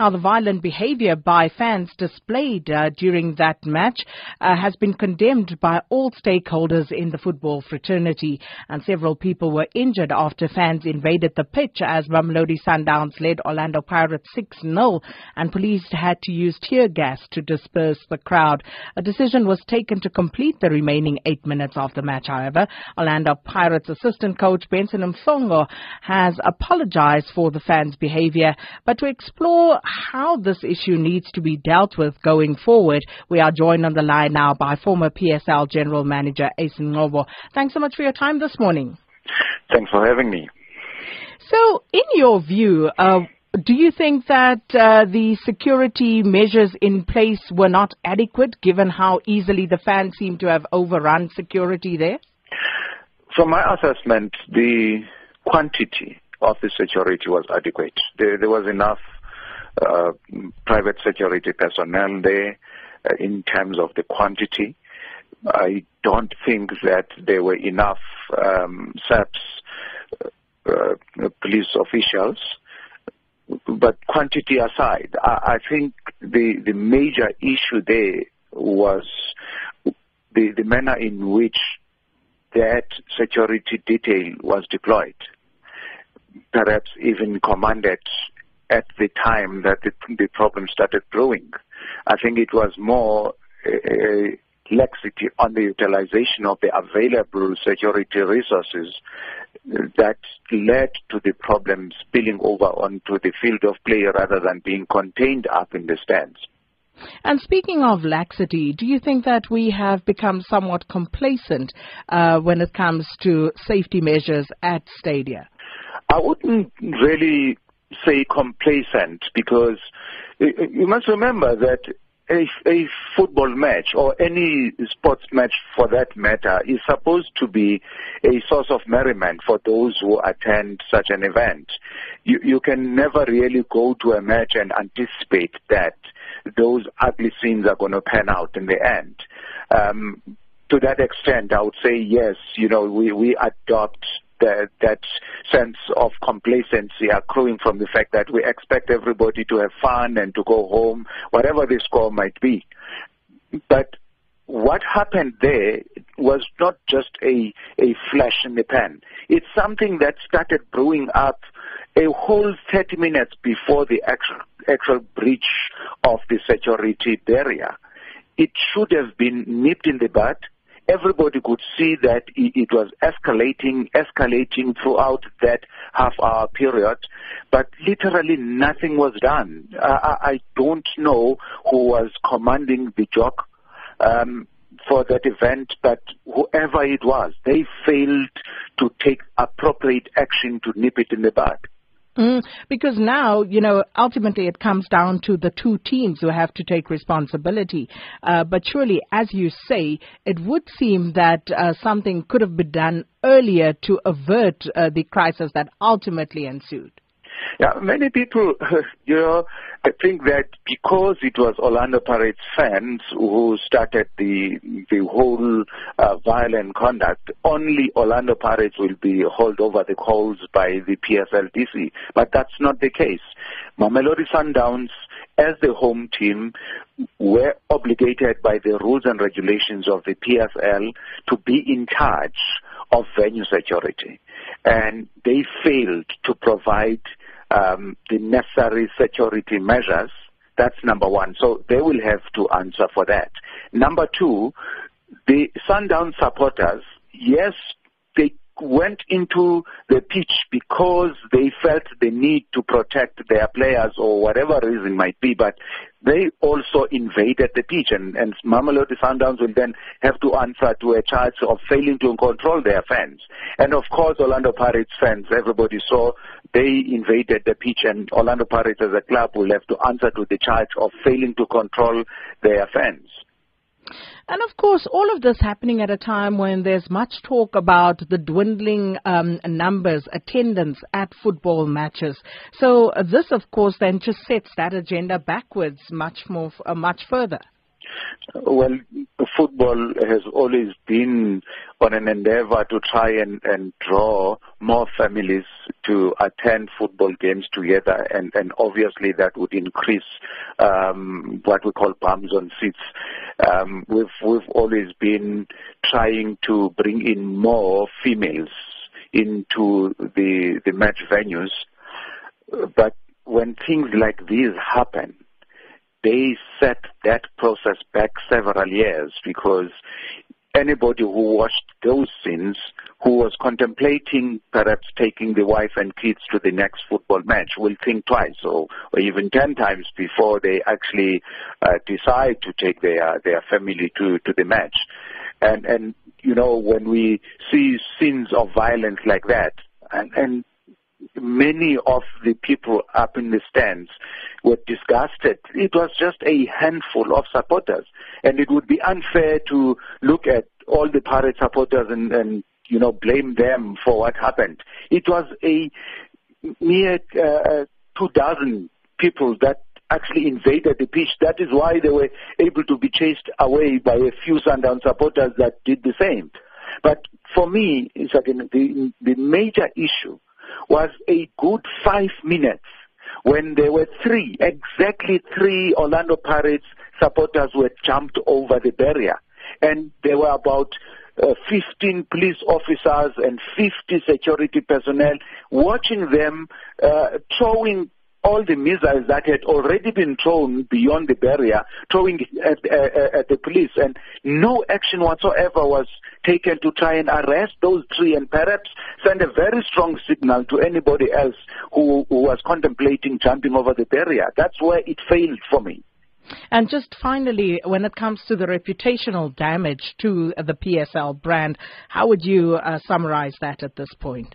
Now, the violent behavior by fans displayed uh, during that match uh, has been condemned by all stakeholders in the football fraternity, and several people were injured after fans invaded the pitch as Mamelodi Sundowns led Orlando Pirates 6-0, and police had to use tear gas to disperse the crowd. A decision was taken to complete the remaining eight minutes of the match, however. Orlando Pirates assistant coach Benson Mhlongo has apologized for the fans' behavior, but to explore how this issue needs to be dealt with going forward, we are joined on the line now by former PSL General Manager Ace Ncobo. Thanks so much for your time this morning. Thanks for having me. So, in your view, uh, do you think that uh, the security measures in place were not adequate given how easily the fans seem to have overrun security there? From my assessment, the quantity of the security was adequate. There, there was enough uh, private security personnel there uh, in terms of the quantity. I don't think that there were enough um, SAPS uh, police officials. But quantity aside, I, I think the, the major issue there was the, the manner in which that security detail was deployed, perhaps even commanded at the time that the, the problem started growing. I think it was more a, laxity on the utilization of the available security resources that led to the problem spilling over onto the field of play rather than being contained up in the stands. And speaking of laxity, do you think that we have become somewhat complacent uh, when it comes to safety measures at stadia? I wouldn't really say complacent because you must remember that a, a football match or any sports match for that matter is supposed to be a source of merriment for those who attend such an event. You, you can never really go to a match and anticipate that those ugly scenes are going to pan out in the end. Um, to that extent, I would say yes, you know, we, we adopt that, that sense of complacency accruing from the fact that we expect everybody to have fun and to go home, whatever the score might be. But what happened there was not just a, a flash in the pan. It's something that started brewing up a whole 30 minutes before the actual, actual breach of the security barrier. It should have been nipped in the bud everybody could see that it was escalating, escalating throughout that half hour period, but literally nothing was done. I, I don't know who was commanding the JOC. Um, for that event, but whoever it was, they failed to take appropriate action to nip it in the bud. Mm, because now, you know, ultimately it comes down to the two teams who have to take responsibility. Uh, but surely, as you say, it would seem that uh, something could have been done earlier to avert uh, the crisis that ultimately ensued. Yeah, many people, you know, I think that because it was Orlando Pirates fans who started the the whole uh, violent conduct, only Orlando Pirates will be hauled over the coals by the PSLDC. But that's not the case. Mamelodi Sundowns, as the home team, were obligated by the rules and regulations of the PSL to be in charge of venue security. And they failed to provide um, the necessary security measures. That's number one. So they will have to answer for that. Number two, the Sundown supporters, yes, they went into the pitch because they felt the need to protect their players or whatever reason might be, but they also invaded the pitch and, and Mamelodi Sundowns will then have to answer to a charge of failing to control their fans. And of course, Orlando Pirates fans, everybody saw they invaded the pitch and Orlando Pirates as a club will have to answer to the charge of failing to control their fans. And of course, all of this happening at a time when there's much talk about the dwindling um, numbers, attendance at football matches. So uh, this, of course, then just sets that agenda backwards much more, uh, much further. Well, football has always been on an endeavor to try and, and draw more families to attend football games together, and, and obviously that would increase um, what we call bums on seats. Um, we've we've always been trying to bring in more females into the the match venues, but when things like these happen, they set that process back several years because anybody who watched those scenes who was contemplating perhaps taking the wife and kids to the next football match will think twice or, or even ten times before they actually uh, decide to take their their family to to the match. And and you know when we see scenes of violence like that and and many of the people up in the stands were disgusted. It was just a handful of supporters, and it would be unfair to look at all the Pirate supporters and, and you know blame them for what happened. It was a mere uh, two dozen people that actually invaded the pitch. That is why they were able to be chased away by a few Sundown supporters that did the same. But for me, again, the, the major issue was a good five minutes when there were three, exactly three Orlando Pirates supporters were jumped over the barrier. And there were about uh, 15 police officers and 50 security personnel watching them uh, throwing all the missiles that had already been thrown beyond the barrier, throwing at, uh, at the police, and no action whatsoever was taken to try and arrest those three and perhaps send a very strong signal to anybody else who, who was contemplating jumping over the barrier. That's where it failed for me. And just finally, when it comes to the reputational damage to the PSL brand, how would you uh, summarize that at this point?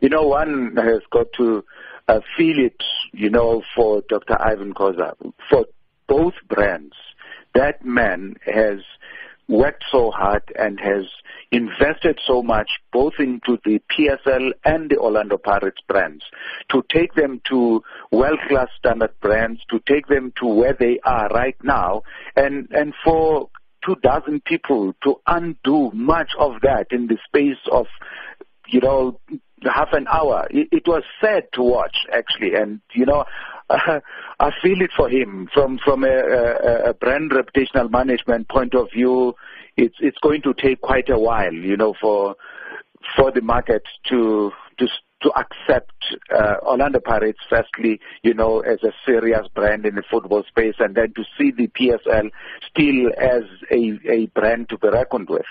You know, one has got to uh, feel it, you know, for Dr. Irvin Khoza, for both brands. That man has worked so hard and has invested so much both into the PSL and the Orlando Pirates brands to take them to world-class standard brands, to take them to where they are right now, and, and for two dozen people to undo much of that in the space of, you know, half an hour. It, it was sad to watch, actually, and you know, uh, I feel it for him from from a, a, a brand reputational management point of view. It's it's going to take quite a while, you know, for for the market to to to accept uh, Orlando Pirates, firstly, you know, as a serious brand in the football space, and then to see the PSL still as a, a brand to be reckoned with.